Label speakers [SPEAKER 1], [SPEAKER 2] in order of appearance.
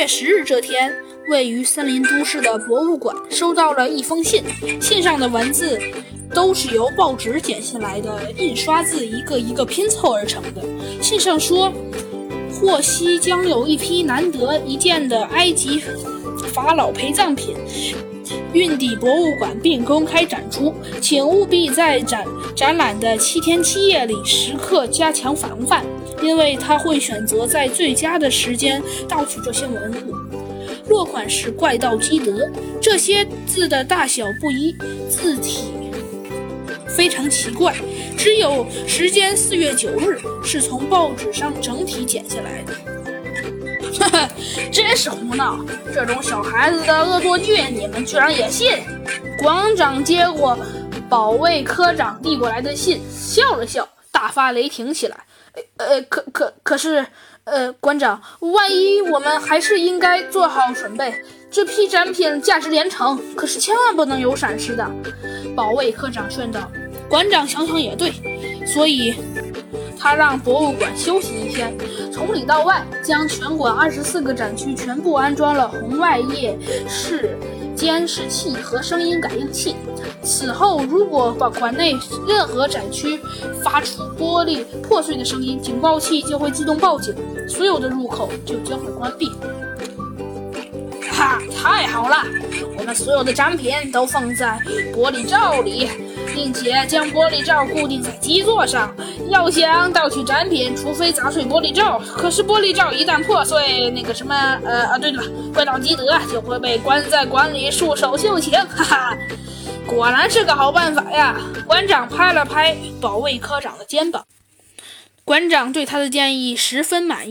[SPEAKER 1] 月十日这天，位于森林都市的博物馆收到了一封信，信上的文字都是由报纸剪下来的印刷字一个一个拼凑而成的。信上说，获悉将有一批难得一见的埃及法老陪葬品运抵博物馆并公开展出，请务必在展展览的七天七夜里时刻加强防范。因为他会选择在最佳的时间盗取这些文物。落款是怪盗基德，这些字的大小不一，字体非常奇怪。只有时间四月九日，是从报纸上整体剪下来的。哈哈，真是胡闹！这种小孩子的恶作剧，你们居然也信？馆长接过保卫科长递过来的信，笑了笑，大发雷霆起来。呃，可可可是，呃，馆长，万一我们还是应该做好准备。这批展品价值连城，可是千万不能有闪失的。保卫科长劝道。馆长想想也对，所以他让博物馆休息一天，从里到外将全馆二十四个展区全部安装了红外夜视。监视器和声音感应器。此后，如果把馆内任何展区发出玻璃破碎的声音，警报器就会自动报警，所有的入口就将会关闭。哈，太好了！我们所有的展品都放在玻璃罩里。并且将玻璃罩固定在基座上。要想盗取展品，除非砸碎玻璃罩。可是玻璃罩一旦破碎，那个什么……呃啊，对了，怪盗基德就会被关在馆里束手就擒。哈哈，果然是个好办法呀！馆长拍了拍保卫科长的肩膀，馆长对他的建议十分满意。